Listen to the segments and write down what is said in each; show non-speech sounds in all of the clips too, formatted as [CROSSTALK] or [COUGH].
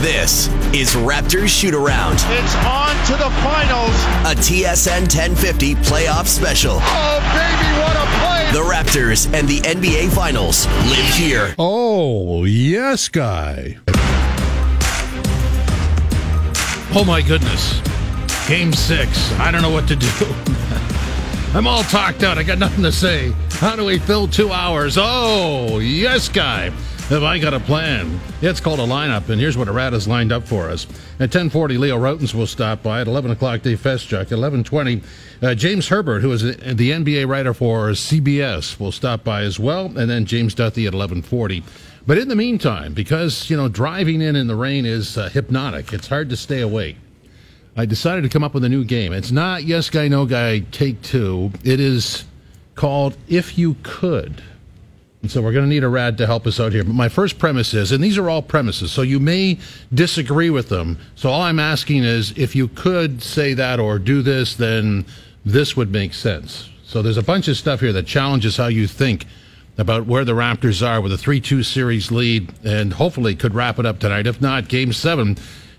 This is Raptors Shoot Around, It's on to the finals. a TSN 1050 playoff special. Oh, baby, what a play! The Raptors and the NBA Finals live here. Oh, yes, guy. Oh my goodness. Game six. I don't know what to do. [LAUGHS] I'm all talked out. I got nothing to say. How do we fill two hours? Oh, yes, guy. Have I got a plan? It's called a lineup, and here's what has lined up for us. At 1040, Leo Rautins will stop by. At 11 o'clock, Dave Feschuk. At 1120, uh, James Herbert, who is the NBA writer for CBS, will stop by as well. And then James Duthie at 1140. But in the meantime, because, you know, driving in in the rain is uh, hypnotic, it's hard to stay awake. I decided to come up with a new game. It's not Yes Guy, No Guy, Take Two. It is called If You Could. And so we're going to need a rad to help us out here. But my first premise is, and these are all premises, so you may disagree with them. So all I'm asking is if you could say that or do this, then this would make sense. So there's a bunch of stuff here that challenges how you think about where the Raptors are with a 3 2 series lead and hopefully could wrap it up tonight. If not, game seven.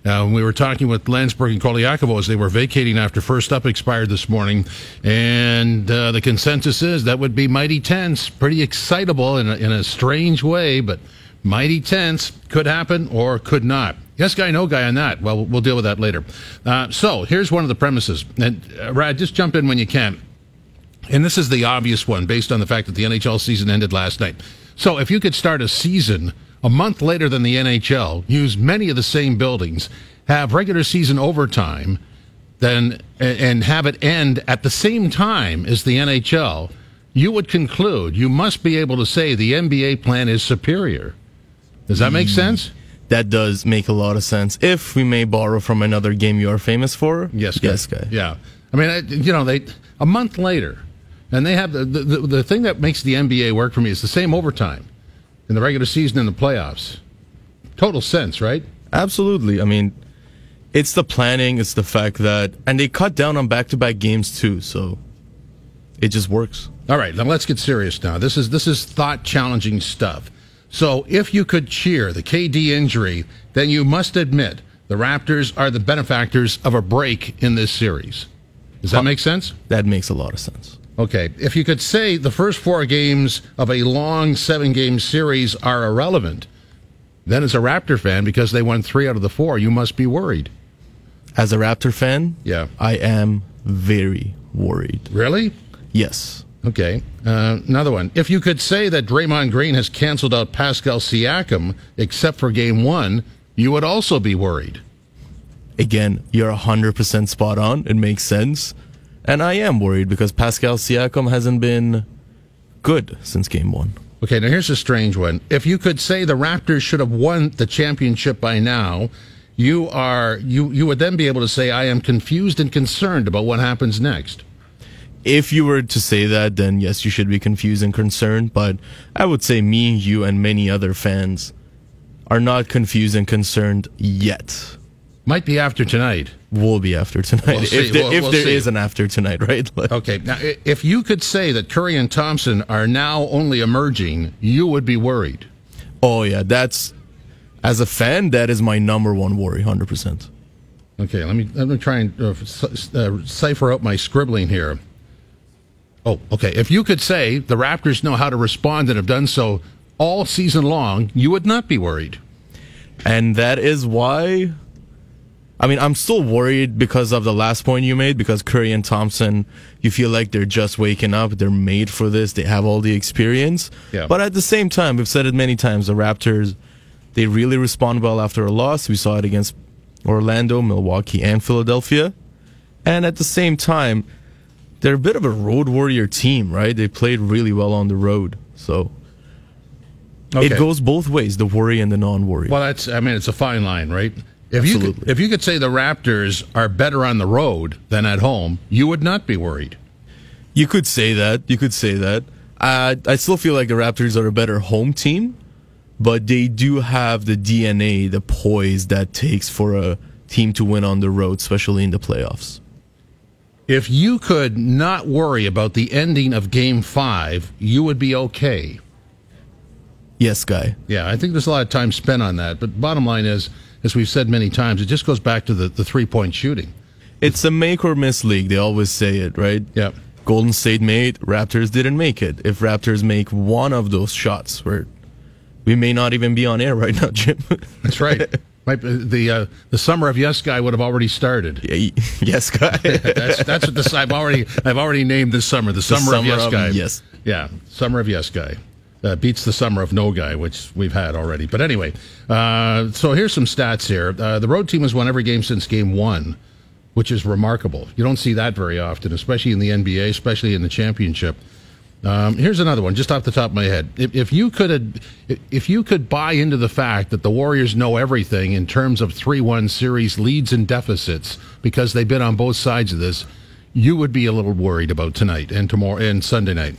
Uh, we were talking with Landsberg and Colaiacovo as they were vacating after first up expired this morning, and uh, the consensus is that would be mighty tense, pretty excitable in a, in a strange way, but mighty tense could happen or could not. Yes, guy, no guy on that. Well, we'll deal with that later. Uh, so here's one of the premises, and uh, Rad, just jump in when you can. And this is the obvious one based on the fact that the NHL season ended last night. So if you could start a season a month later than the NHL, use many of the same buildings, have regular season overtime, then and have it end at the same time as the NHL, you would conclude you must be able to say the NBA plan is superior. Does that make hmm. sense? That does make a lot of sense. If we may borrow from another game you are famous for, Yes, guy. yes, guy. Yeah, I mean, I, you know, they a month later, and they have the, the the the thing that makes the NBA work for me is the same overtime in the regular season and the playoffs. Total sense, right? Absolutely. I mean, it's the planning, it's the fact that, and they cut down on back-to-back games too, so it just works. All right, now let's get serious now. This is this is thought challenging stuff. So if you could cheer the KD injury, then you must admit the Raptors are the benefactors of a break in this series. Does that make sense? That makes a lot of sense. Okay, if you could say the first four games of a long seven game series are irrelevant, then as a Raptor fan, because they won three out of the four, you must be worried. As a Raptor fan, Yeah. I am very worried. Really? Yes. Okay. Uh, another one. If you could say that Draymond Green has canceled out Pascal Siakam except for game one, you would also be worried. Again, you're 100% spot on. It makes sense. And I am worried because Pascal Siakam hasn't been good since game one. Okay, now here's a strange one. If you could say the Raptors should have won the championship by now, you are you you would then be able to say I am confused and concerned about what happens next. If you were to say that, then yes, you should be confused and concerned. But I would say me, you, and many other fans are not confused and concerned yet. Might be after tonight. Will be after tonight. We'll if there, We'll- if we'll there is an after tonight, right? [LAUGHS] Like, Okay, now if you could say that Curry and Thompson are now only emerging, you would be worried. Oh yeah, that's as a fan, that is my number one worry, hundred percent. Okay, let me let me try and uh, uh, cipher out my scribbling here. Oh, okay. If you could say the Raptors know how to respond and have done so all season long, you would not be worried. And that is why. I mean, I'm still worried because of the last point you made, because Curry and Thompson, you feel like they're just waking up. They're made for this. They have all the experience. Yeah. But at the same time, we've said it many times, the Raptors, they really respond well after a loss. We saw it against Orlando, Milwaukee, and Philadelphia. And at the same time, they're a bit of a road warrior team, right? They played really well on the road. So Okay. it goes both ways, the worry and the non-worry. Well, that's I mean, it's a fine line, right? If you could, if you could say the Raptors are better on the road than at home, you would not be worried. You could say that. You could say that. Uh, I still feel like the Raptors are a better home team, but they do have the DNA, the poise that takes for a team to win on the road, especially in the playoffs. If you could not worry about the ending of Game Five, you would be okay. yes guy. Yeah, I think there's a lot of time spent on that. But bottom line is, as we've said many times, it just goes back to the, the three point shooting. It's a make or miss league. They always say it, right? Yeah. Golden State made, Raptors didn't make it. If Raptors make one of those shots, where we may not even be on air right now, Jim. [LAUGHS] That's right. The uh, the summer of yes guy would have already started. Yeah, [LAUGHS] yes, guy. [LAUGHS] That's that's what this I've already I've already named this summer the summer, of summer yes of guy. yes. Yeah, summer of yes guy. Uh, beats the summer of no guy, which we've had already. But anyway, uh, so here's some stats here. Uh, the road team has won every game since game one, which is remarkable. You don't see that very often, especially in the NBA, especially in the championship. Um, here's another one, just off the top of my head. If, if you could, if you could buy into the fact that the Warriors know everything in terms of three-one series leads and deficits because they've been on both sides of this, you would be a little worried about tonight and tomorrow and Sunday night.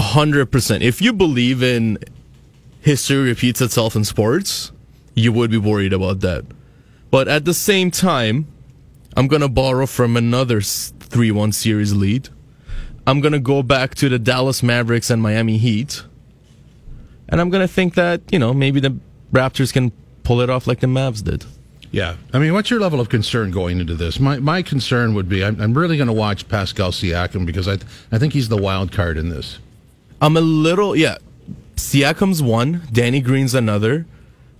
Hundred percent. If you believe in history repeats itself in sports, you would be worried about that. But at the same time, I'm gonna borrow from another three-one series lead. I'm gonna go back to the Dallas Mavericks and Miami Heat, and I'm gonna think that you know maybe the Raptors can pull it off like the Mavs did. Yeah, I mean, what's your level of concern going into this? My my concern would be I'm, I'm really going to watch Pascal Siakam because I I think he's the wild card in this. I'm a little yeah. Siakam's one, Danny Green's another,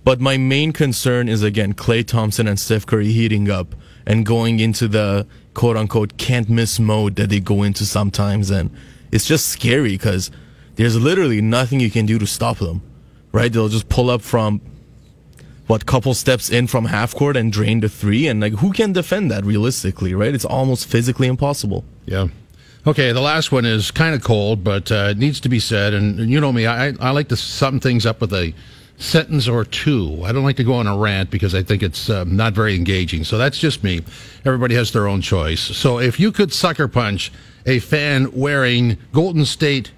but my main concern is again Klay Thompson and Steph Curry heating up and going into the quote unquote can't miss mode that they go into sometimes, and it's just scary because there's literally nothing you can do to stop them. Right? They'll just pull up from what couple steps in from half court and drain the three, and like who can defend that realistically? Right? It's almost physically impossible. Yeah. Okay, the last one is kind of cold, but uh, it needs to be said. And, and you know me, I, I like to sum things up with a sentence or two. I don't like to go on a rant because I think it's um, not very engaging. So that's just me. Everybody has their own choice. So if you could sucker punch a fan wearing Golden State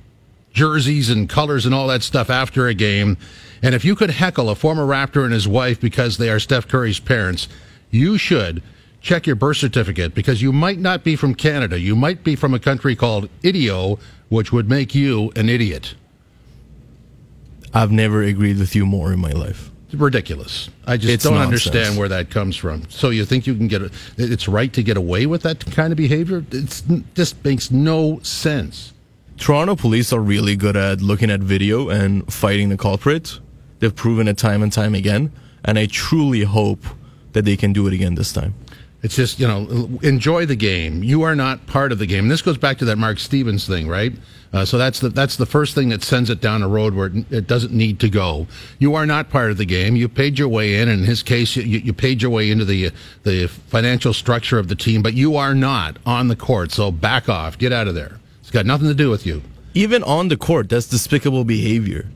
jerseys and colors and all that stuff after a game, and if you could heckle a former Raptor and his wife because they are Steph Curry's parents, you should check your birth certificate because you might not be from Canada. You might be from a country called Idio, which would make you an idiot. I've never agreed with you more in my life. It's ridiculous. I just It's don't nonsense. understand where that comes from. So you think you can get it? It's right to get away with that kind of behavior? It's just makes no sense. Toronto police are really good at looking at video and fighting the culprit. They've proven it time and time again, and I truly hope that they can do it again this time. It's just you know enjoy the game. You are not part of the game. And this goes back to that Mark Stevens thing, right? Uh, so that's the that's the first thing that sends it down a road where it, it doesn't need to go. You are not part of the game. You paid your way in. And in his case, you, you paid your way into the the financial structure of the team, but you are not on the court. So back off. Get out of there. It's got nothing to do with you. Even on the court, that's despicable behavior,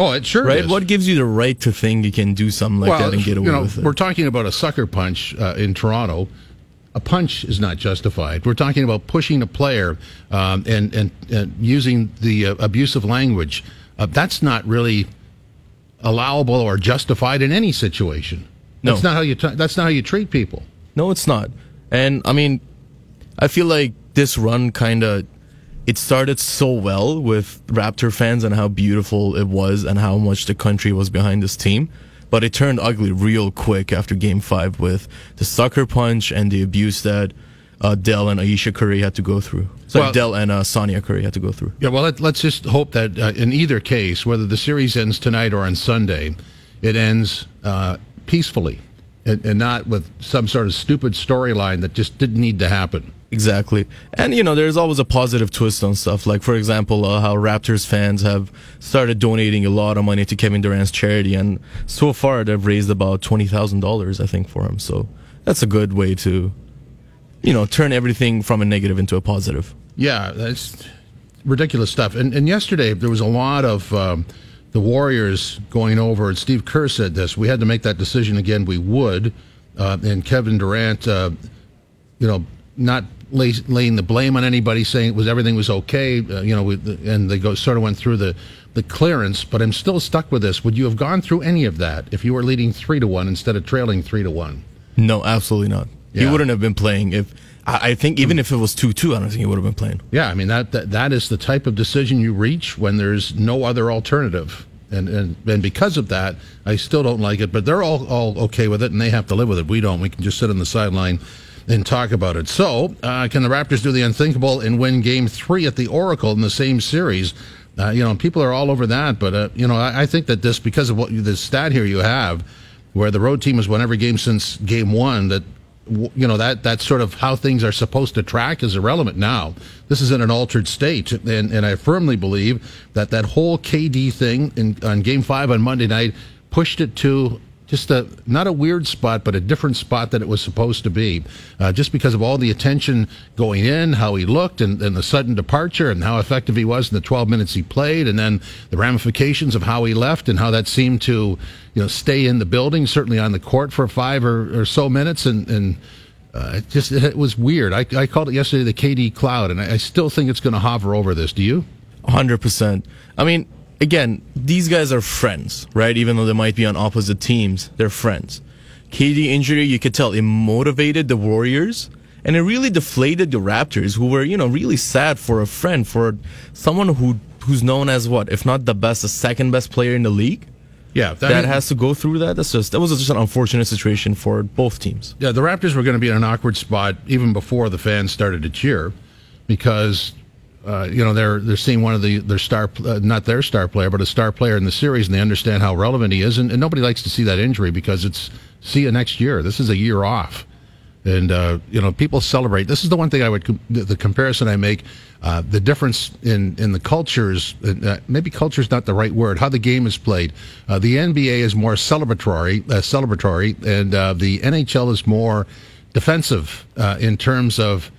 Oh, it sure right? is. What gives you the right to think you can do something like that and get away you know, with it? We're talking about a sucker punch uh, in Toronto. A punch is not justified. We're talking about pushing a player um, and, and and using the uh, abusive language. Uh, that's not really allowable or justified in any situation. No. That's not how you. T- that's not how you treat people. No, it's not. And I mean, I feel like this run kind of it started so well with Raptor fans and how beautiful it was and how much the country was behind this team. But it turned ugly real quick after game five with the sucker punch and the abuse that uh, Dell and Aisha Curry had to go through. So Well- Dell and uh, Sonya Curry had to go through. Yeah, well, let, let's just hope that uh, in either case, whether the series ends tonight or on Sunday, it ends uh, peacefully and, and not with some sort of stupid storyline that just didn't need to happen. Exactly. And, you know, there's always a positive twist on stuff. Like, for example, uh, how Raptors fans have started donating a lot of money to Kevin Durant's charity. And so far, they've raised about $20,000, I think, for him. So that's a good way to, you know, turn everything from a negative into a positive. Yeah, that's ridiculous stuff. And, and yesterday, there was a lot of um, the Warriors going over, and Steve Kerr said this we had to make that decision again, we would. Uh, and Kevin Durant, uh, you know, not lay, laying the blame on anybody, saying it was everything was okay. Uh, you know, the, and they go sort of went through the the clearance. But I'm still stuck with this. Would you have gone through any of that if you were leading three to one instead of trailing three to one? No, absolutely not. He wouldn't have been playing if I, I think even if it was two two, I don't think he would have been playing. Yeah, I mean that, that that is the type of decision you reach when there's no other alternative. And, and and because of that, I still don't like it. But they're all, all okay with it, and they have to live with it. We don't. We can just sit on the sideline and talk about it. So, uh, can the Raptors do the unthinkable and win Game Three at the Oracle in the same series? Uh, you know, people are all over that, but uh, you know, I, I, think that this because of what the stat here you have, where the road team has won every game since Game One, that you know that that's sort of how things are supposed to track is irrelevant now. This is in an altered state, and and I firmly believe that that whole KD thing in, on Game Five on Monday night pushed it to just a not a weird spot, but a different spot than it was supposed to be, uh, just because of all the attention going in, how he looked, and, and the sudden departure, and how effective he was in the 12 minutes he played, and then the ramifications of how he left and how that seemed to, you know, stay in the building, certainly on the court for five or, or so minutes, and and. Uh, it just it was weird. I, I called it yesterday the KD cloud, and I, I still think it's going to hover over this. Do you? Hundred percent. I mean, again, these guys are friends, right? Even though they might be on opposite teams, they're friends. KD injury, you could tell it motivated the Warriors and it really deflated the Raptors, who were, you know, really sad for a friend, for someone who who's known as what, if not the best, the second best player in the league. Yeah, that, that has to go through that. That's just that was just an unfortunate situation for both teams. Yeah, the Raptors were going to be in an awkward spot even before the fans started to cheer, because uh, you know they're they're seeing one of the their star uh, not their star player but a star player in the series and they understand how relevant he is and, and, nobody likes to see that injury because it's see you next year. This is a year off. And uh, you know people celebrate. This is the one thing I would com- the comparison I make uh, the difference in in the cultures uh, maybe culture is not the right word how the game is played. Uh, the NBA is more celebratory celebratory and the NHL is more defensive in terms of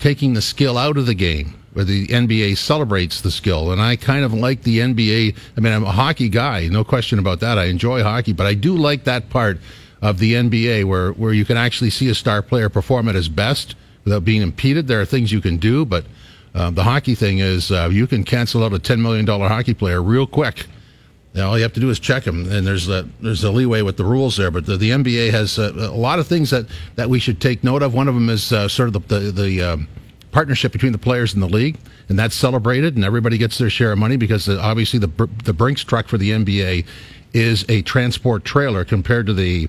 taking the skill out of the game where the NBA celebrates the skill. And I kind of like the NBA. I mean, I'm a hockey guy, no question about that. I enjoy hockey, but I do like that part of the NBA where, where you can actually see a star player perform at his best without being impeded. There are things you can do, but uh, the hockey thing is uh, you can cancel out a $10 million hockey player real quick. You know, all you have to do is check him, and there's a there's a leeway with the rules there. But the, the NBA has a, a, lot of things that, that we should take note of. One of them is uh, sort of the the, the um, partnership between the players and the league, and that's celebrated, and everybody gets their share of money because uh, obviously the the Brinks truck for the NBA is a transport trailer compared to the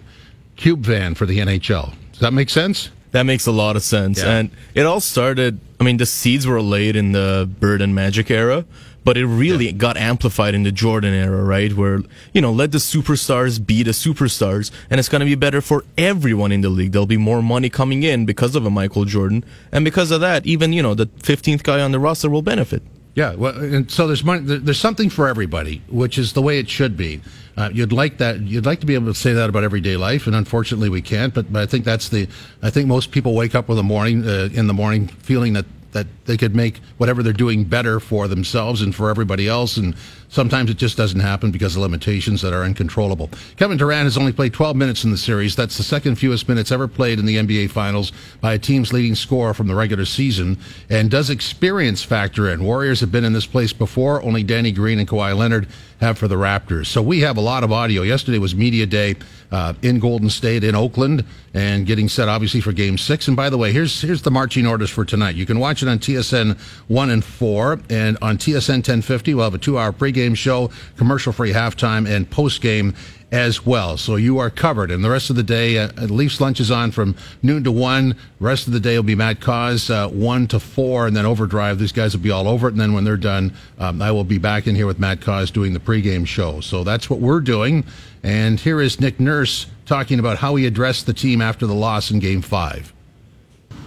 cube van for the NHL. Does that make sense? That makes a lot of sense, yeah. and it all started. I mean, the seeds were laid in the Bird and Magic era, but it really yeah. got amplified in the Jordan era, right? Where, you know, let the superstars be the superstars, and it's going to be better for everyone in the league. There'll be more money coming in because of a Michael Jordan, and because of that, even, you know, the 15th guy on the roster will benefit. Yeah, well, and so there's money, there's something for everybody, which is the way it should be. Uh, you'd like that. You'd like to be able to say that about everyday life, and unfortunately, we can't. But, but I think that's the. I think most people wake up with a morning uh, in the morning feeling that that they could make whatever they're doing better for themselves and for everybody else. And sometimes it just doesn't happen because of limitations that are uncontrollable. Kevin Durant has only played 12 minutes in the series. That's the second fewest minutes ever played in the NBA Finals by a team's leading scorer from the regular season. And does experience factor in? Warriors have been in this place before. Only Danny Green and Kawhi Leonard have for the Raptors. So we have a lot of audio. Yesterday was media day uh, in Golden State, in Oakland, and getting set obviously for Game Six. And by the way, here's here's the marching orders for tonight. You can watch it on TSN one and four, and on TSN 1050 we'll have a two-hour pregame show, commercial-free halftime, and post-game as well. So you are covered. And the rest of the day, uh, Leafs lunch is on from noon to 1. Rest of the day will be Matt Cauz, uh, 1 to 4, and then overdrive. These guys will be all over it. And then when they're done, um, I will be back in here with Matt Cauz doing the pregame show. So that's what we're doing. And here is Nick Nurse talking about how he addressed the team after the loss in game five.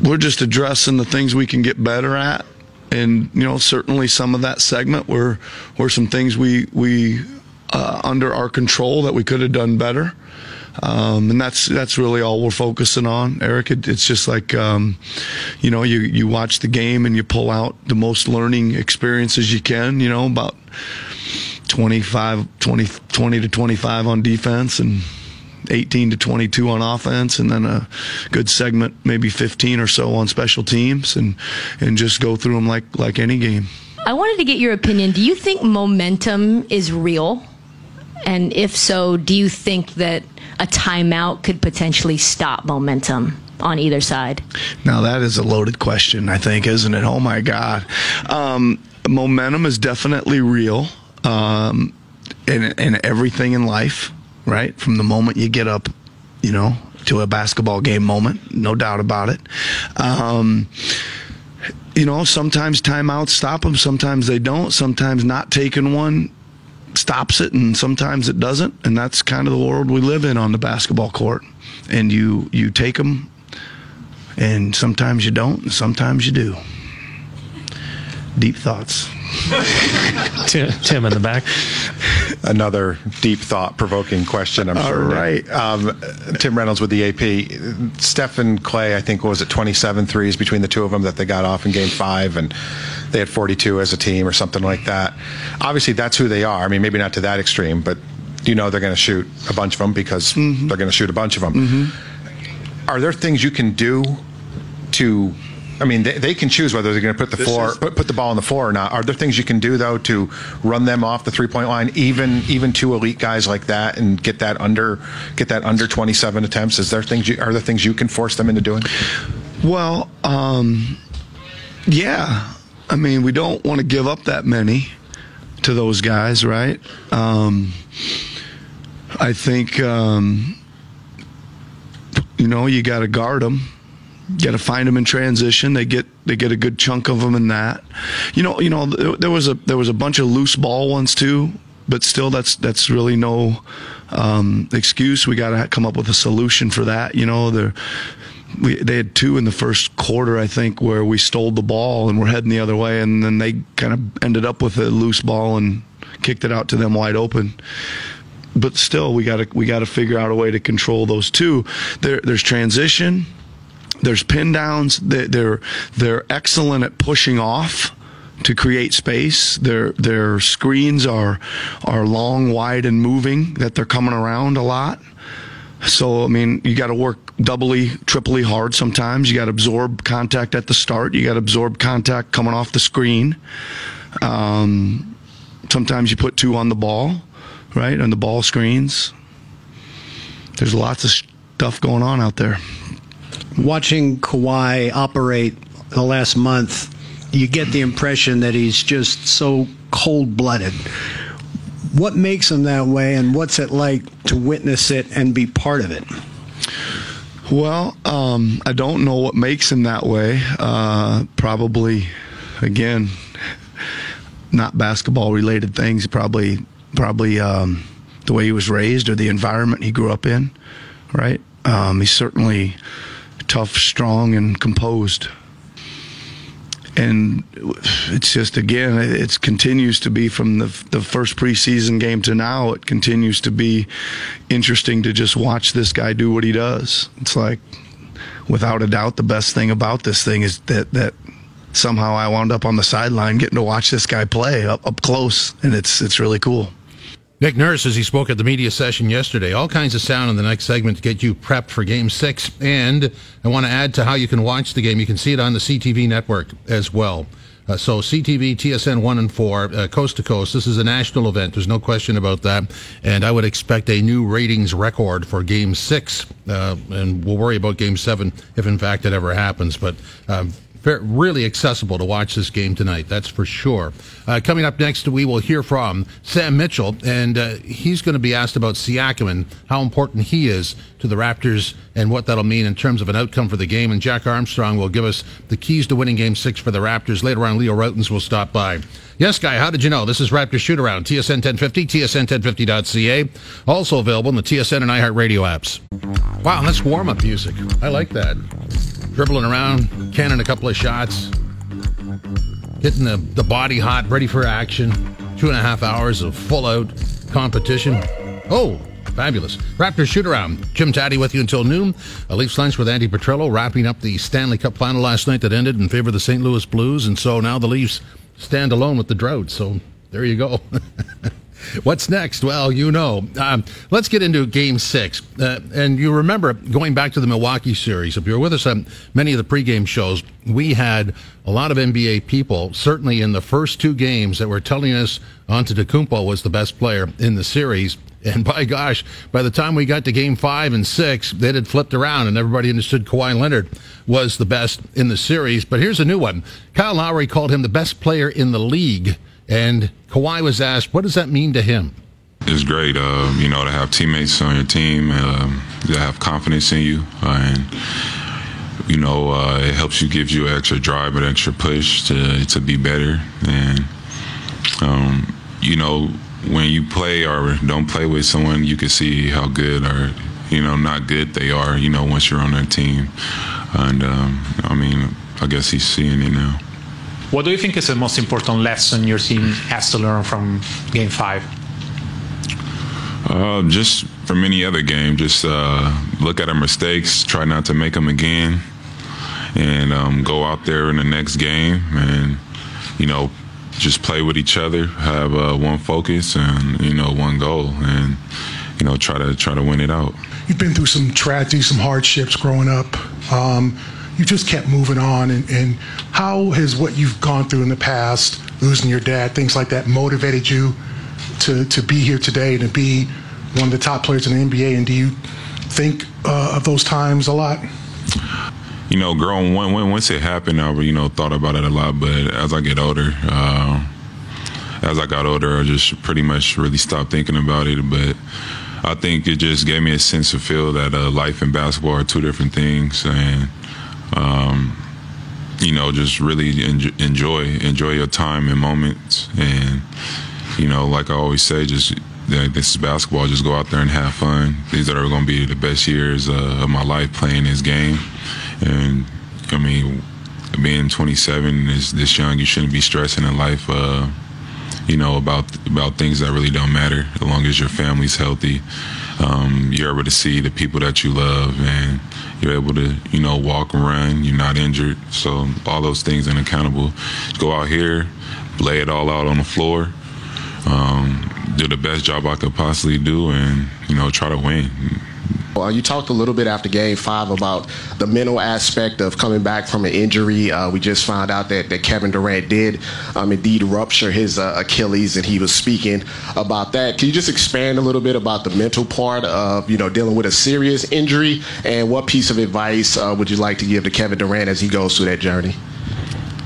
We're just addressing the things we can get better at. And, you know, certainly some of that segment were, were some things we, we uh, under our control that we could have done better. Um, and that's that's really all we're focusing on, Eric. It, it's just like um, you know, you you watch the game and you pull out the most learning experiences you can. You know, about 25, 20, 20 to 25 on defense and 18 to 22 on offense, and then a good segment, maybe 15 or so on special teams, and and just go through them like like any game. I wanted to get your opinion. Do you think momentum is real? And if so, do you think that a timeout could potentially stop momentum on either side? Now that is a loaded question, I think, isn't it? Oh my God, um, momentum is definitely real um, in in everything in life, right? From the moment you get up, you know, to a basketball game moment, no doubt about it. Um, you know, sometimes timeouts stop them, sometimes they don't. Sometimes not taking one stops it, and sometimes it doesn't. And that's kind of the world we live in on the basketball court. And you you take them, and sometimes you don't, and sometimes you do. Deep thoughts. [LAUGHS] Tim, Tim in the back. Another deep thought provoking question, I'm All sure. right. Um, Tim Reynolds with the AP. Stephen Klay, I think, what was it 27 threes between the two of them that they got off in game five, and they had 42 as a team or something like that. Obviously, that's who they are. I mean, maybe not to that extreme, but you know they're going to shoot a bunch of them because Mm-hmm. they're going to shoot a bunch of them. Are there things you can do to? I mean, they, they can choose whether they're going to put the This floor, is- put, put the ball on the floor or not. Are there things you can do though to run them off the three point line, even even two elite guys like that, and get that under get that under twenty seven attempts? Is there things you, are there things you can force them into doing? Well, um, yeah. I mean, we don't want to give up that many to those guys, right? Um, I think, um, you know, you got to guard them. Got to find them in transition. They get they get a good chunk of them in that. You know, you know, there was a there was a bunch of loose ball ones too, but still, that's that's really no um, excuse. We got to come up with a solution for that. You know, we they had two in the first quarter, I think, where we stole the ball and we're heading the other way, and then they kind of ended up with a loose ball and kicked it out to them wide open. But still, we got to we got to figure out a way to control those two. There, there's transition. There's pin downs. They- They're they're excellent at pushing off to create space. Their their screens are are long, wide, and moving. That they're coming around a lot. So I mean, you got to work doubly, triply hard. Sometimes you got to absorb contact at the start. You got to absorb contact coming off the screen. Um, sometimes you put two on the ball, right, on the ball screens. There's lots of stuff going on out there. Watching Kawhi operate the last month, you get the impression that he's just so cold blooded. What makes him that way, and what's it like to witness it and be part of it? Well, um, I don't know what makes him that way. Uh, probably, again, not basketball related things. Probably, probably um, the way he was raised or the environment he grew up in. Right? Um, he's certainly tough, strong, and composed. And it's just again, it continues to be from the the first preseason game to now. It continues to be interesting to just watch this guy do what he does. It's like, without a doubt, the best thing about this thing is that that somehow I wound up on the sideline getting to watch this guy play up up close, and it's it's really cool. Nick Nurse, as he spoke at the media session yesterday, all kinds of sound in the next segment to get you prepped for game six. And I want to add to how you can watch the game. You can see it on the CTV network as well. Uh, so CTV, TSN 1 and 4, uh, coast to coast. This is a national event. There's no question about that. And I would expect a new ratings record for game six. Uh, and we'll worry about game seven if, in fact, it ever happens. But um, really accessible to watch this game tonight. That's for sure. Uh, coming up next, we will hear from Sam Mitchell, and uh, he's going to be asked about Siakam and how important he is to the Raptors and what that'll mean in terms of an outcome for the game. And Jack Armstrong will give us the keys to winning Game Six for the Raptors. Later on, Leo Rautins will stop by. Yes, guy, how did you know? This is Raptor Shoot Around, TSN 1050, TSN1050.ca. Also available in the TSN and iHeartRadio apps. Wow, that's warm up music. I like that dribbling around, canning a couple of shots, getting the, the body hot, ready for action. Two and a half hours of full out competition. Oh, fabulous. Raptors shoot around. Jim Tatti with you until noon. A Leafs lunch with Andi Petrillo, wrapping up the Stanley Cup final last night that ended in favor of the St. Louis Blues. And so now the Leafs stand alone with the drought. So there you go. [LAUGHS] What's next? Well, you know. Um, let's get into game six. Uh, and you remember going back to the Milwaukee series, if you were with us on many of the pregame shows, we had a lot of NBA people, certainly in the first two games, that were telling us Antetokounmpo was the best player in the series. And [LAUGHS] by gosh, by the time we got to game five and six, it had flipped around and everybody understood Kawhi Leonard was the best in the series. But here's a new one. Kyle Lowry called him the best player in the league. And Kawhi was asked, what does that mean to him? It's great, uh, you know, to have teammates on your team uh, that have confidence in you. Uh, and, you know, uh, it helps you, gives you extra drive and extra push to, to be better. And, um, you know, when you play or don't play with someone, you can see how good or you know not good they are. You know, once you're on their team, and um, I mean, I guess he's seeing it now. What do you think is the most important lesson your team has to learn from Game Five? Uh, just from any other game, just uh, look at our mistakes, try not to make them again, and um, go out there in the next game and you know just play with each other, have uh, one focus and you know one goal, and you know try to try to win it out. You've been through some tragedy, some hardships growing up. Um, you just kept moving on, and, and how has what you've gone through in the past, losing your dad, things like that, motivated you to to be here today and to be one of the top players in the NBA? And do you think uh, of those times a lot? you know, growing when, when once it happened, I you know thought about it a lot. But as I get older, uh, as I got older, I just pretty much really stopped thinking about it. But I think it just gave me a sense of feel that uh, life and basketball are two different things, and um, you know, just really enjoy enjoy your time and moments, and you know, like I always say, just this is basketball. Just go out there and have fun. These are going to be the best years uh, of my life playing this game. And I mean, being 27 is this young, you shouldn't be stressing in life. Uh, you know about about things that really don't matter. As long as your family's healthy, um, you're able to see the people that you love, and you're able to you know walk and run. You're not injured, so all those things are accountable. Go out here, lay it all out on the floor. Um, do the best job I could possibly do, and you know try to win. Uh, you talked a little bit after game five about the mental aspect of coming back from an injury. Uh, we just found out that, that Kevin Durant did um, indeed rupture his uh, Achilles, and he was speaking about that. Can you just expand a little bit about the mental part of you know dealing with a serious injury, and what piece of advice uh, would you like to give to Kevin Durant as he goes through that journey?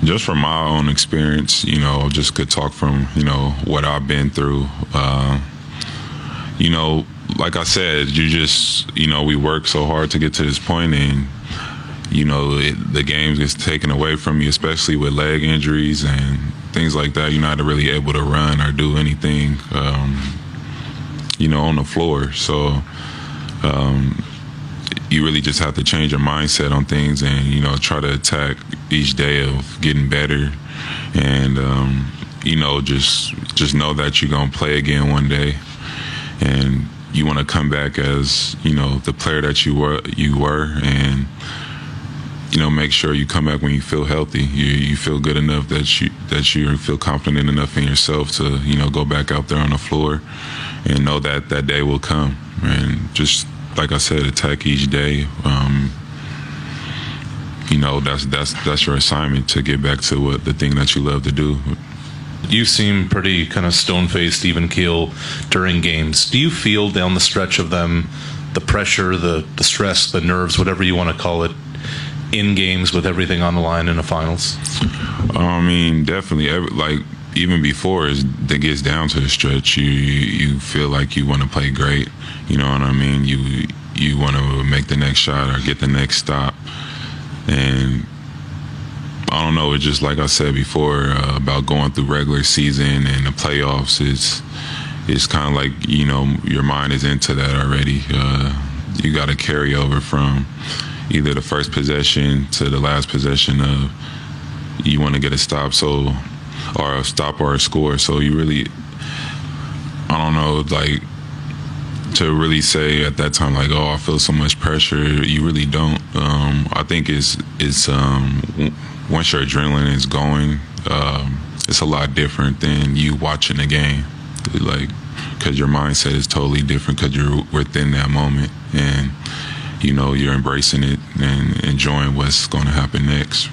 Just from my own experience, you know, just could talk from you know what I've been through. Uh, you know, like I said, you just you know we work so hard to get to this point, and you know it, the game gets taken away from you, especially with leg injuries and things like that. You're not really able to run or do anything, um, you know, on the floor. So um, you really just have to change your mindset on things, and you know try to attack each day of getting better, and um, you know just just know that you're gonna play again one day, and you want to come back as you know the player that you were you were and you know make sure you come back when you feel healthy. You you feel good enough that you that you feel confident enough in yourself to you know go back out there on the floor and know that that day will come. And just like I said attack each day um, you know that's that's that's your assignment to get back to what the thing that you love to do you seem pretty kind of stone faced, even keel during games. Do you feel down the stretch of them the pressure, the, the stress, the nerves, whatever you want to call it, in games with everything on the line in the finals? I mean, definitely. Every, like even before it gets down to the stretch, you you feel like you want to play great. You know what I mean? You you want to make the next shot or get the next stop, and I don't know. It's just like I said before uh, about going through regular season and the playoffs. It's it's kind of like you know your mind is into that already. Uh, you got to carry over from either the first possession to the last possession of you want to get a stop so or a stop or a score. So you really I don't know like to really say at that time like oh I feel so much pressure. You really don't. Um, I think it's it's um, once your adrenaline is going, um, it's a lot different than you watching the game. Like, because your mindset is totally different because you're within that moment and you know you're embracing it and enjoying what's going to happen next.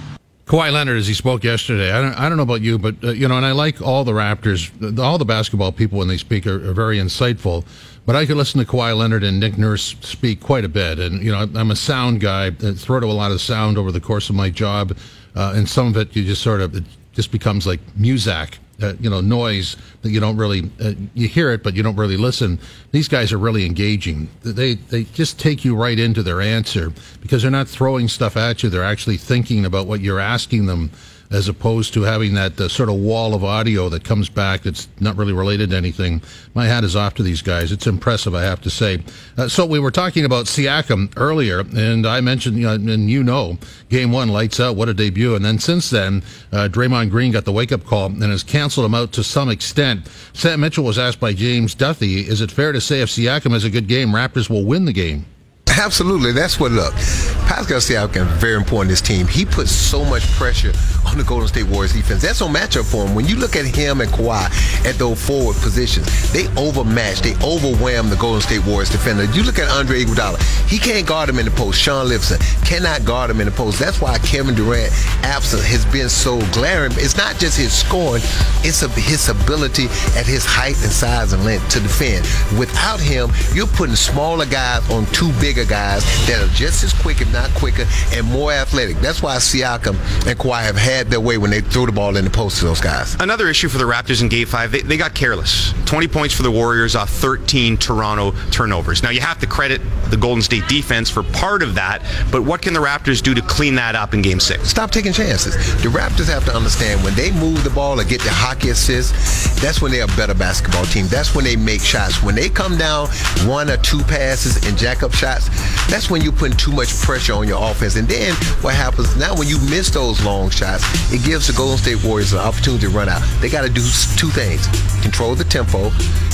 Kawhi Leonard, as he spoke yesterday, I don't, I don't know about you, but uh, you know, and I like all the Raptors, all the basketball people when they speak are, are, very insightful. But I could listen to Kawhi Leonard and Nick Nurse speak quite a bit, and you know, I'm a sound guy. I throw to a lot of sound over the course of my job, uh, and some of it you just sort of it just becomes like music uh, you know noise that you don't really uh, you hear it but you don't really listen. These guys are really engaging. They they just take you right into their answer because they're not throwing stuff at you. They're actually thinking about what you're asking them as opposed to having that uh, sort of wall of audio that comes back that's not really related to anything. My hat is off to these guys. It's impressive, I have to say. Uh, so we were talking about Siakam earlier, and I mentioned, you know, and you know, game one lights out. What a debut! And then since then, uh, Draymond Green got the wake up call and has canceled him out to some extent. Sam Mitchell was asked by James Duthie, "Is it fair to say if Siakam has a good game, Raptors will win the game?" Absolutely. That's what, look, Pascal Siakam very important in this team. He puts so much pressure on the Golden State Warriors defense. That's no matchup for him. When you look at him and Kawhi at those forward positions, they overmatch, they overwhelm the Golden State Warriors defender. You look at Andre Iguodala, he can't guard him in the post. Shaun Livingston cannot guard him in the post. That's why Kevin Durant absence has been so glaring. It's not just his scoring, it's his ability at his height and size and length to defend. Without him, you're putting smaller guys on two bigger bigger guys that are just as quick, if not quicker, and more athletic. That's why Siakam and Kawhi have had their way when they threw the ball in the post to those guys. Another issue for the Raptors in Game 5, they, they got careless. 20 points for the Warriors off 13 Toronto turnovers. Now, you have to credit the Golden State defense for part of that, but what can the Raptors do to clean that up in Game 6? Stop taking chances. The Raptors have to understand when they move the ball or get the hockey assist, that's when they're a better basketball team. That's when they make shots. When they come down one or two passes and jack up shots, that's when you're putting too much pressure on your offense. And then what happens now when you miss those long shots, it gives the Golden State Warriors an opportunity to run out. They got to do two things control the tempo,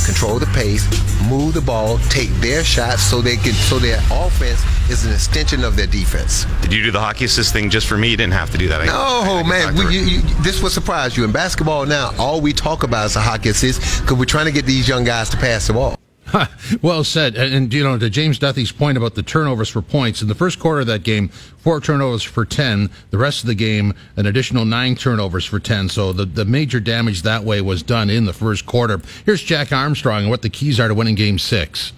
control the pace, move the ball, take their shots so they can so their offense is an extension of their defense. Did you do the hockey assist thing just for me? You didn't have to do that. I, no, I man. We, you, you, this will surprise you. In basketball now, all we talk about is a hockey assist because we're trying to get these young guys to pass the ball. [LAUGHS] well said. And, and, you know, to James Duthie's point about the turnovers for points, in the first quarter of that game, four turnovers for 10. The rest of the game, an additional nine turnovers for 10. So the, the major damage that way was done in the first quarter. Here's Jack Armstrong and what the keys are to winning game six.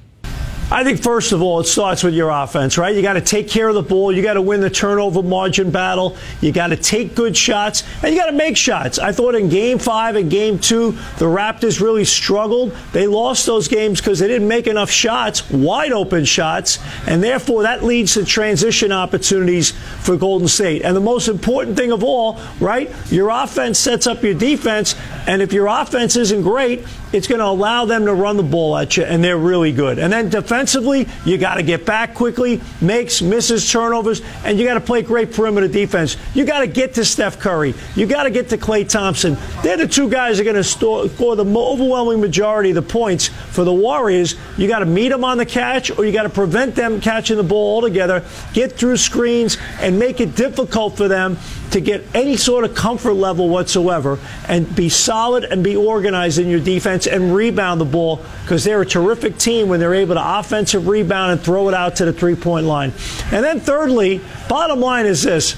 I think first of all, it starts with your offense, right? You got to take care of the ball. You got to win the turnover margin battle. You got to take good shots, and you got to make shots. I thought in Game Five and Game Two, the Raptors really struggled. They lost those games because they didn't make enough shots, wide open shots, and therefore that leads to transition opportunities for Golden State. And the most important thing of all, right? Your offense sets up your defense, and if your offense isn't great, it's going to allow them to run the ball at you, and they're really good. And then defensively, you got to get back quickly, makes, misses, turnovers, and you got to play great perimeter defense. You got to get to Steph Curry. You got to get to Klay Thompson. They're the two guys that are going to score the overwhelming majority of the points for the Warriors. You got to meet them on the catch, or you got to prevent them catching the ball altogether, get through screens, and make it difficult for them to get any sort of comfort level whatsoever and be solid and be organized in your defense and rebound the ball because they're a terrific team when they're able to offensive rebound and throw it out to the three point line. And then, thirdly, bottom line is this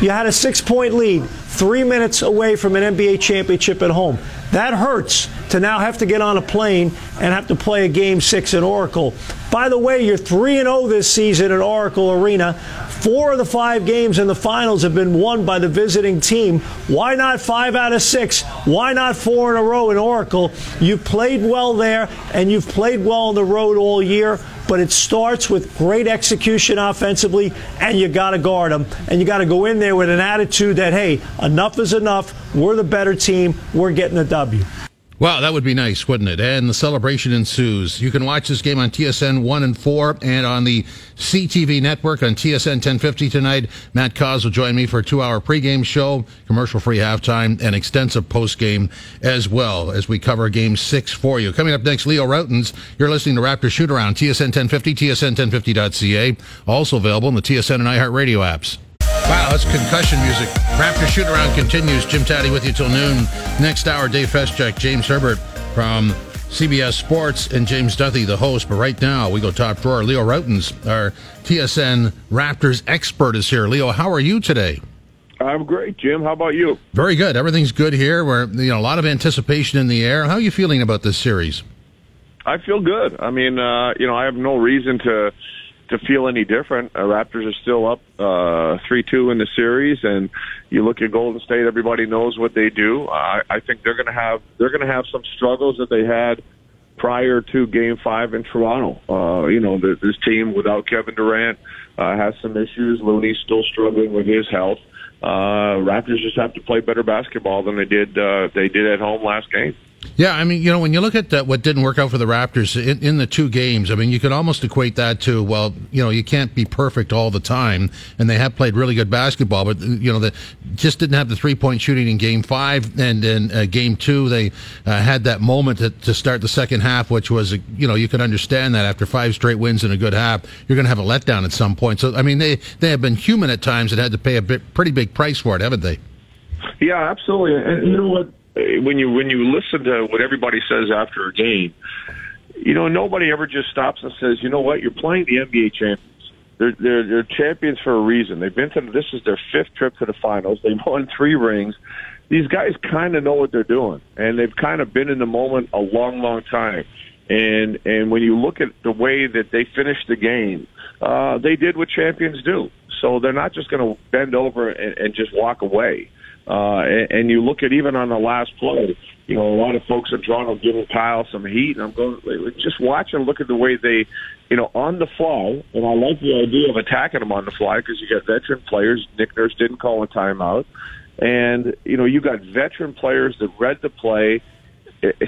you had a six point lead, three minutes away from an NBA championship at home. That hurts to now have to get on a plane and have to play a game six in Oracle. By the way, you're 3 0 this season at Oracle Arena. Four of the five games in the finals have been won by the visiting team. Why not five out of six? Why not four in a row in Oracle? You've played well there, and you've played well on the road all year but it starts with great execution offensively, and you got to guard them. And you got to go in there with an attitude that, hey, enough is enough. We're the better team. We're getting the W. Wow, that would be nice, wouldn't it? And the celebration ensues. You can watch this game on TSN 1 and 4 and on the CTV network on TSN 1050 tonight. Matt Cauz will join me for a two hour pregame show, commercial free halftime, and extensive postgame as well as we cover game six for you. Coming up next, Leo Rautins. You're listening to Raptor Shoot Around, TSN 1050, TSN1050.ca. Also available in the TSN and iHeartRadio apps. Wow, that's concussion music. Raptor shoot around continues. Jim Tatti with you till noon. Next hour, Dave Feschuk, James Herbert from CBS Sports, and James Duthie, the host. But right now, we go top drawer. Leo Rautins, our TSN Raptors expert, is here. Leo, how are you today? I'm great, Jim. How about you? Very good. Everything's good here. We're you know a lot of anticipation in the air. How are you feeling about this series? I feel good. I mean, uh, you know, I have no reason to to feel any different. Uh, Raptors are still up uh, three two in the series, and you look at Golden State. Everybody knows what they do. I, I think they're going to have they're going to have some struggles that they had prior to Game Five in Toronto. Uh, you know, the, this team without Kevin Durant uh, has some issues. Looney's still struggling with his health. Uh, Raptors just have to play better basketball than they did uh, they did at home last game. Yeah, I mean, you know, when you look at that, what didn't work out for the Raptors in, in, the two games, I mean, you could almost equate that to, well, you know, you can't be perfect all the time, and they have played really good basketball, but you know, they just didn't have the three point shooting in Game Five, and in uh, Game Two, they uh, had that moment to, to, start the second half, which was, you know, you could understand that after five straight wins and a good half, you're going to have a letdown at some point. So, I mean, they they have been human at times and had to pay a bit, pretty big price for it, haven't they? Yeah, absolutely. And you know what? When you when you listen to what everybody says after a game, you know nobody ever just stops and says, you know what, you're playing the NBA champions. They're they're they're champions for a reason. They've been to this is their fifth trip to the finals. They've [LAUGHS] won three rings. These guys kind of know what they're doing, and they've kind of been in the moment a long, long time. And and when you look at the way that they finished the game, uh, they did what champions do. So they're not just going to bend over and, and just walk away. Uh, and, and you look at even on the last play, you know, a lot of folks in Toronto giving Kyle some heat, and I'm going, just watch and look at the way they, you know, on the fly, and I like the idea of attacking them on the fly because you got veteran players. Nick Nurse didn't call a timeout. And, you know, you got veteran players that read the play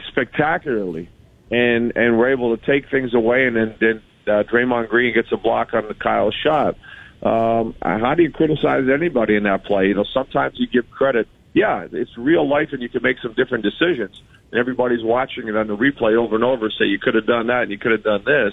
spectacularly and, and were able to take things away, and then, then uh, Draymond Green gets a block on the Kyle shot. Um, how do you criticize anybody in that play? You know, sometimes you give credit. Yeah, it's real life, and you can make some different decisions. And everybody's watching it on the replay over and over. Say you could have done that, and you could have done this.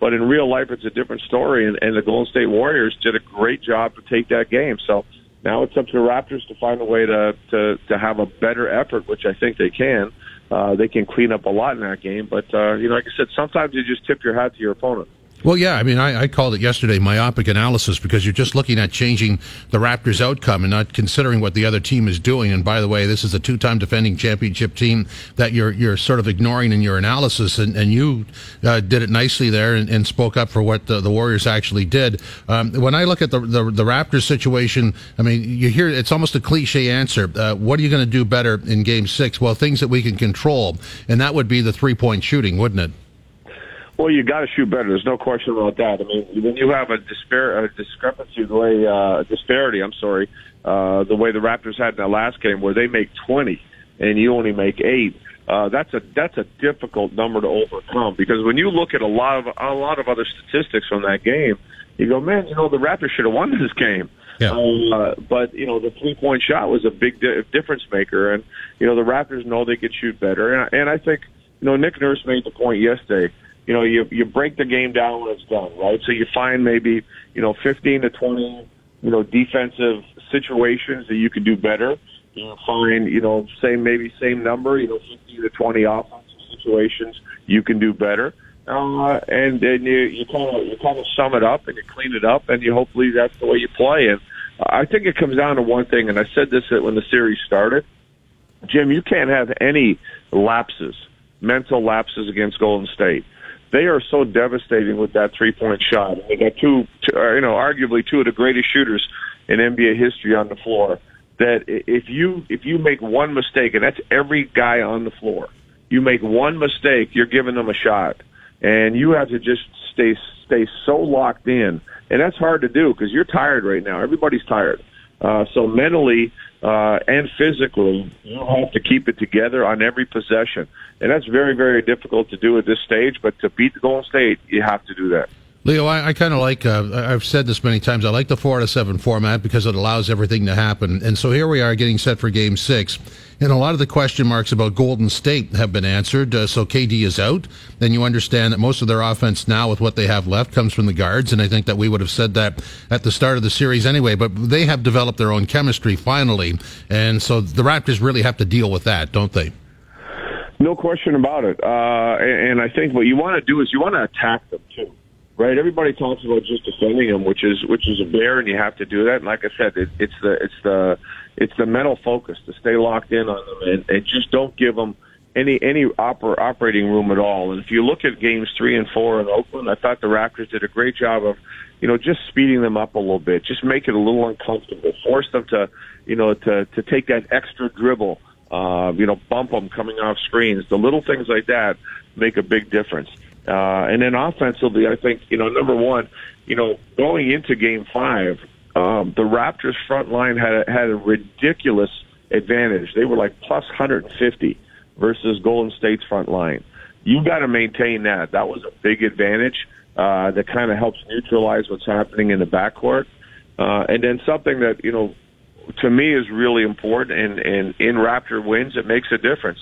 But in real life, it's a different story. And, and the Golden State Warriors did a great job to take that game. So now it's up to the Raptors to find a way to to to have a better effort, which I think they can. Uh, they can clean up a lot in that game. But uh, you know, like I said, sometimes you just tip your hat to your opponent. Well, yeah, I mean, I, I, called it yesterday myopic analysis because you're just looking at changing the Raptors' outcome and not considering what the other team is doing. And by the way, this is a two-time defending championship team that you're you're sort of ignoring in your analysis, and, and you uh, did it nicely there and, and, spoke up for what the, the Warriors actually did. Um, when I look at the, the, the Raptors situation, I mean, you hear it's almost a cliche answer. Uh, what are you going to do better in Game Six? Well, things that we can control, and that would be the three-point shooting, wouldn't it? Well, you got to shoot better. There's no question about that. I mean, when you have a, dispar- a discrepancy, the way uh, disparity, I'm sorry, uh, the way the Raptors had in that last game, where they make 20 and you only make eight, uh, that's a that's a difficult number to overcome. Because when you look at a lot of a lot of other statistics from that game, you go, man, you know, the Raptors should have won this game. Yeah. Uh, but you know, the three point shot was a big di- difference maker, and you know, the Raptors know they could shoot better. And, and I think you know, Nick Nurse made the point yesterday you know, you you break the game down when it's done, right? So you find maybe you know 15 to 20, you know, defensive situations that you can do better. You find, you know, same maybe same number, you know, 15 to 20 offensive situations you can do better. Uh, and then you you kind of you kind of sum it up and you clean it up, and you hopefully that's the way you play. And I think it comes down to one thing, and I said this when the series started. Jim, you can't have any lapses, mental lapses against Golden State they are so devastating with that three point shot. They got two, two uh, you know, arguably two of the greatest shooters in NBA history on the floor. That if you if you make one mistake, and that's every guy on the floor, you make one mistake, you're giving them a shot, and you have to just stay stay so locked in, and that's hard to do because you're tired right now. Everybody's tired. Uh, so mentally uh, and physically, you have to keep it together on every possession, and that's very, very difficult to do at this stage. But to beat the Golden State, you have to do that. Leo, I, I kind of like, uh, I've said this many times, I like the 4 out of 7 format because it allows everything to happen. And so here we are getting set for game six. And a lot of the question marks about Golden State have been answered. Uh, so KD is out. Then you understand that most of their offense now, with what they have left, comes from the guards. And I think that we would have said that at the start of the series anyway. But they have developed their own chemistry finally. And so the Raptors really have to deal with that, don't they? No question about it. Uh, and, and I think what you want to do is you want to attack them too. right? Everybody talks about just defending him, which is which is a bear, and you have to do that. And like I said, it, it's the it's the it's the mental focus to stay locked in on them, and, and just don't give them any any oper, operating room at all. And if you look at games three and four in Oakland, I thought the Raptors did a great job of, you know, just speeding them up a little bit, just make it a little uncomfortable, force them to, you know, to to take that extra dribble, uh, you know, bump them coming off screens. The little things like that make a big difference. Uh, and then offensively, I think, you know, number one, you know, going into game five, um, the Raptors front line had a, had a ridiculous advantage. They were like plus 150 versus Golden State's front line. You got to maintain that. That was a big advantage uh, that kind of helps neutralize what's happening in the backcourt. Uh, and then something that, you know, to me is really important and, and in Raptor wins, it makes a difference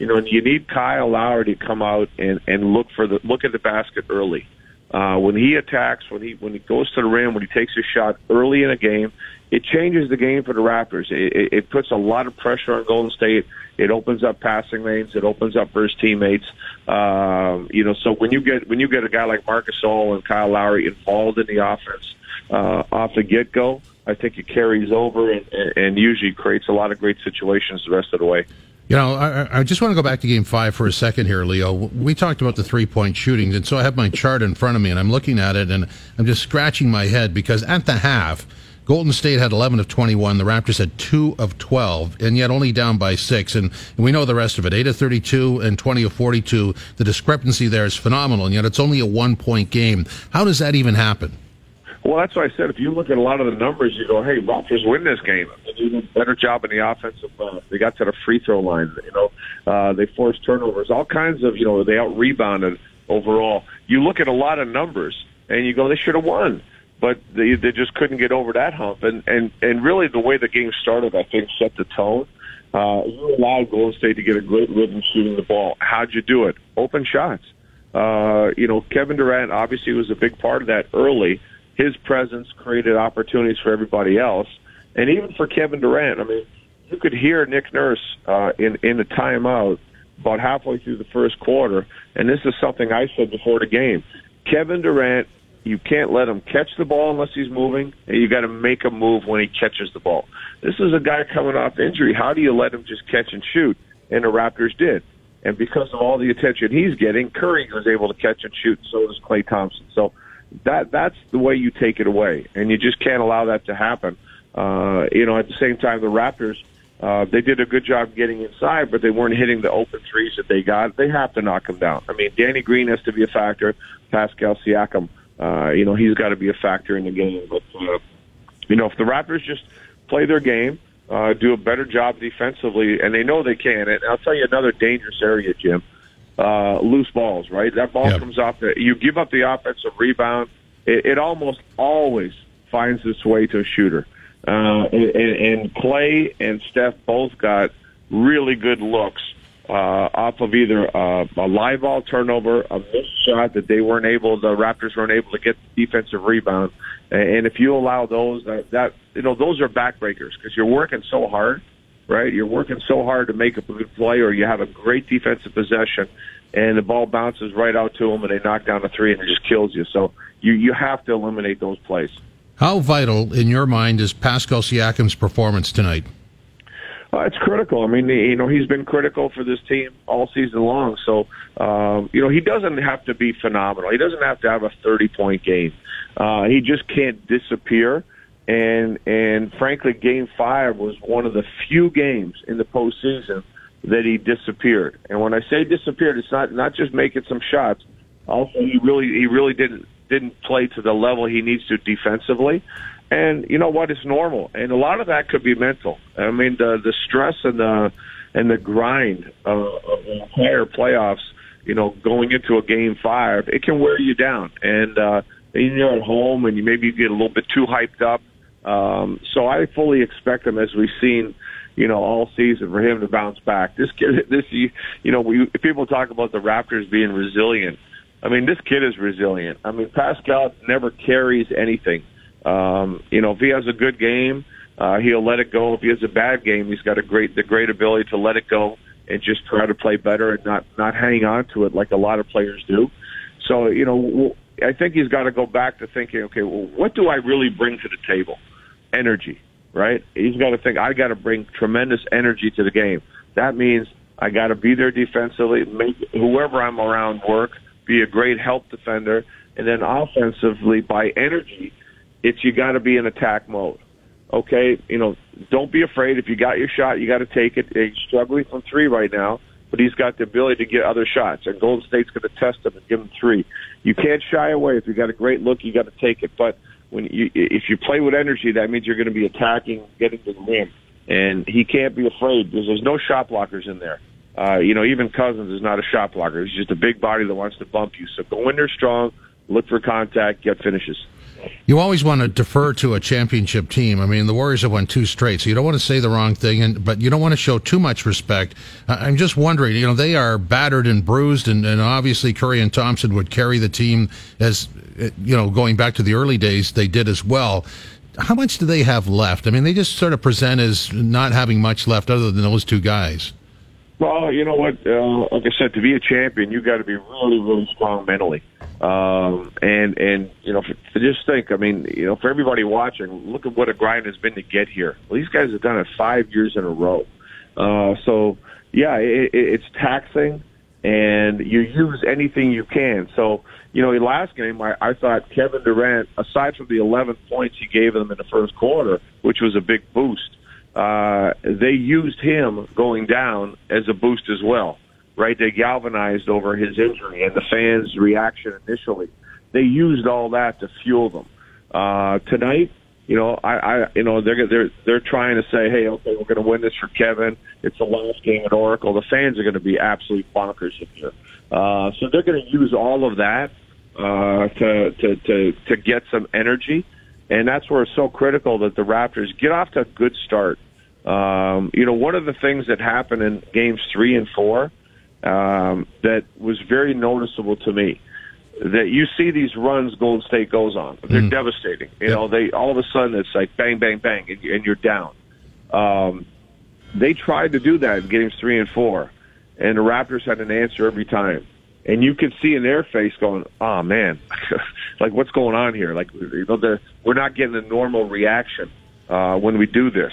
you know, you need Kyle Lowry to come out and and look for the look at the basket early. Uh, when he attacks, when he when he goes to the rim, when he takes a shot early in a game, it changes the game for the Raptors. It, it, it puts a lot of pressure on Golden State. It opens up passing lanes. It opens up for his teammates. Um, you know, so when you get when you get a guy like Marc Gasol and Kyle Lowry involved in the offense uh, off the get go, I think it carries over and, and usually creates a lot of great situations the rest of the way. You know, I, I, just want to go back to game five for a second here, Leo. We talked about the three point shootings, and so I have my chart in front of me, and I'm looking at it, and I'm just scratching my head because at the half, Golden State had 11 of 21, the Raptors had 2 of 12, and yet only down by 6. And, and we know the rest of it 8 of 32 and 20 of 42. The discrepancy there is phenomenal, and yet it's only a one point game. How does that even happen? Well, that's why I said if you look at a lot of the numbers, you go, "Hey, Raptors win this game." They did a better job in the offensive. Uh, they got to the free throw line. You know, uh, they forced turnovers, all kinds of. You know, they out rebounded overall. You look at a lot of numbers, and you go, "They should have won," but they they just couldn't get over that hump. And and and really, the way the game started, I think, set the tone. Uh, you allowed Golden State to get a great rhythm shooting the ball. How'd you do it? Open shots. Uh, you know, Kevin Durant obviously was a big part of that early his presence created opportunities for everybody else, and even for Kevin Durant. I mean, you could hear Nick Nurse uh, in in the timeout about halfway through the first quarter, and this is something I said before the game. Kevin Durant, you can't let him catch the ball unless he's moving, and you got to make a move when he catches the ball. This is a guy coming off injury. How do you let him just catch and shoot? And the Raptors did. And because of all the attention he's getting, Curry was able to catch and shoot. and So does Klay Thompson. So that that's the way you take it away, and you just can't allow that to happen. Uh, you know, at the same time, the Raptors uh, they did a good job getting inside, but they weren't hitting the open threes that they got. They have to knock them down. I mean, Danny Green has to be a factor. Pascal Siakam, uh, you know, he's got to be a factor in the game. But uh, you know, if the Raptors just play their game, uh, do a better job defensively, and they know they can. And I'll tell you another dangerous area, Jim. Uh, uh, loose balls, right? That ball yep. comes off. The, you give up the offensive rebound. It, it almost always finds its way to a shooter. Uh, and, and Klay and Steph both got really good looks uh, off of either uh, a live ball turnover, a missed shot that they weren't able, the Raptors weren't able to get the defensive rebound. And if you allow those, that, that you know, those are backbreakers because you're working so hard right? You're working so hard to make a good play, or you have a great defensive possession, and the ball bounces right out to them, and they knock down a three, and it just kills you. So you you have to eliminate those plays. How vital, in your mind, is Pascal Siakam's performance tonight? Uh, it's critical. I mean, you know, he's been critical for this team all season long. So, um, you know, he doesn't have to be phenomenal. He doesn't have to have a 30 point game. Uh, he just can't disappear and and frankly, Game Five was one of the few games in the postseason that he disappeared. And when I say disappeared, it's not not just making some shots. Also, he really he really didn't didn't play to the level he needs to defensively. And you know what? It's normal, and a lot of that could be mental. I mean, the the stress and the and the grind uh, of the entire playoffs. You know, going into a game five, it can wear you down. And uh, you're at home, and you maybe you get a little bit too hyped up um, so I fully expect him, as we've seen, you know, all season, for him to bounce back. This kid, [LAUGHS] this you, you know, we people talk about the Raptors being resilient. I mean, this kid is resilient. I mean, Pascal never carries anything. Um, you know, if he has a good game, uh, he'll let it go. If he has a bad game, he's got a great the great ability to let it go and just try to play better and not not hang on to it like a lot of players do. So you know, I think he's got to go back to thinking, okay, well, what do I really bring to the table? Energy, right? He's got to think I got to bring tremendous energy to the game. That means I got to be there defensively, make whoever I'm around work, be a great help defender, and then offensively by energy, it's you got to be in attack mode. Okay, you know, don't be afraid. If you got your shot, you got to take it. He's struggling from three right now, but he's got the ability to get other shots, and Golden State's going to test him and give him three. You can't shy away. If you got a great look, you got to take it. But when you, if you play with energy, that means you're going to be attacking, getting to the rim, and he can't be afraid because there's no shot blockers in there. Uh, you know, even Cousins is not a shot blocker. He's just a big body that wants to bump you. So go in there strong, look for contact, get finishes. You always want to defer to a championship team. I mean, the Warriors have won two straight, so you don't want to say the wrong thing, and but you don't want to show too much respect. I'm just wondering, you know, they are battered and bruised, and, and obviously Curry and Thompson would carry the team as, you know, going back to the early days, they did as well. How much do they have left? I mean, they just sort of present as not having much left other than those two guys. Well, you know what? Uh, like I said, to be a champion, you got to be really, really strong mentally. Um, and and you know, for, to just think, I mean, you know, for everybody watching, look at what a grind has been to get here. Well, these guys have done it five years in a row. Uh, so yeah, it, it, it's taxing, and you use anything you can. So you know, last game, I, I thought Kevin Durant, aside from the 11 points he gave them in the first quarter, which was a big boost uh, they used him going down as a boost as well, right? They galvanized over his injury and the fans' reaction initially. They used all that to fuel them. Uh, tonight, you know, I, I, you know, they're they're they're trying to say, hey, okay, we're going to win this for Kevin. It's the last game at Oracle. The fans are going to be absolutely bonkers here. Uh, so they're going to use all of that uh, to to to to get some energy. And that's where it's so critical that the Raptors get off to a good start. Um, you know, one of the things that happened in games three and four um, that was very noticeable to me that you see these runs Golden State goes on. They're mm. devastating. You know, they all of a sudden it's like bang, bang, bang, and, and you're down. Um, they tried to do that in games three and four, and the Raptors had an answer every time. And you could see in their face going, "Oh man, [LAUGHS] like what's going on here? Like you know, the, we're not getting a normal reaction uh, when we do this."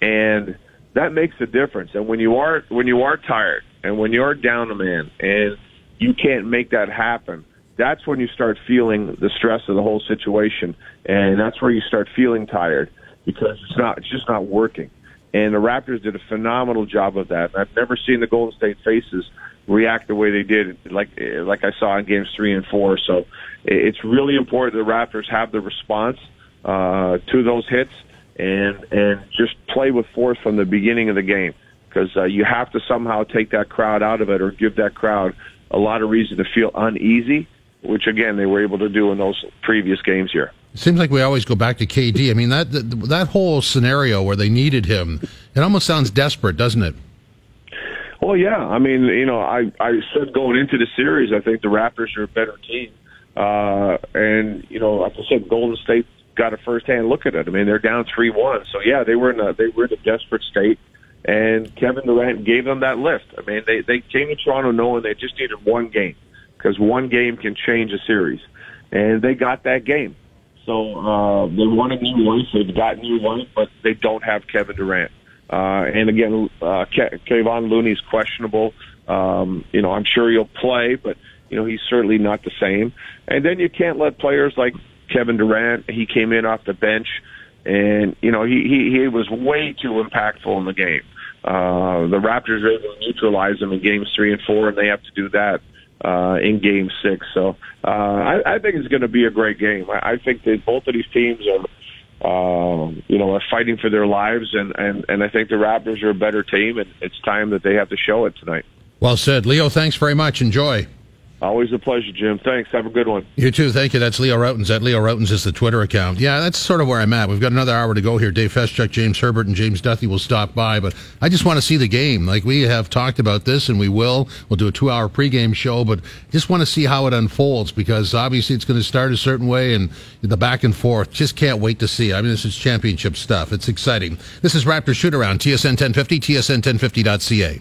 and that makes a difference. And when you are when you are tired and when you are down a man and you can't make that happen, that's when you start feeling the stress of the whole situation, and that's where you start feeling tired because it's not it's just not working. And the Raptors did a phenomenal job of that. I've never seen the Golden State faces react the way they did, like like I saw in games three and four. So it's really important the Raptors have the response uh, to those hits and and just play with force from the beginning of the game because uh, you have to somehow take that crowd out of it or give that crowd a lot of reason to feel uneasy, which again they were able to do in those previous games here. It seems like we always go back to KD. I mean that that, that whole scenario where they needed him, it almost sounds desperate, doesn't it? Well, yeah. I mean, you know, I I said going into the series, I think the Raptors are a better team. Uh, and you know, like I said, Golden State got a firsthand look at it. I mean, they're down three one, so yeah, they were in a they were in a desperate state, and Kevin Durant gave them that lift. I mean, they they came to Toronto knowing they just needed one game because one game can change a series, and they got that game. So uh, they won a new life. They've got new life, but they don't have Kevin Durant. Uh, and again, uh, Kevon Looney's questionable. Um, you know, I'm sure he'll play, but you know he's certainly not the same. And then you can't let players like Kevin Durant. He came in off the bench, and you know he he, he was way too impactful in the game. Uh, the Raptors were able to neutralize him in games three and four, and they have to do that uh, in game six. So uh, I, I think it's going to be a great game. I, I think that both of these teams are. Um, you know, are fighting for their lives, and, and, and I think the Raptors are a better team, and it's time that they have to show it tonight. Well said. Leo, thanks very much. Enjoy. Always a pleasure, Jim. Thanks. Have a good one. You too. Thank you. That's Leo Rautins. That Leo Rautins is the Twitter account. Yeah, that's sort of where I'm at. We've got another hour to go here. Dave Feschuk, James Herbert, and James Duthie will stop by, but I just want to see the game. Like we have talked about this, and we will. We'll do a two-hour pregame show, but just want to see how it unfolds because obviously it's going to start a certain way, and the back and forth. Just can't wait to see. I mean, this is championship stuff. It's exciting. This is Raptor Shoot Around. TSN 1050, TSN1050.ca.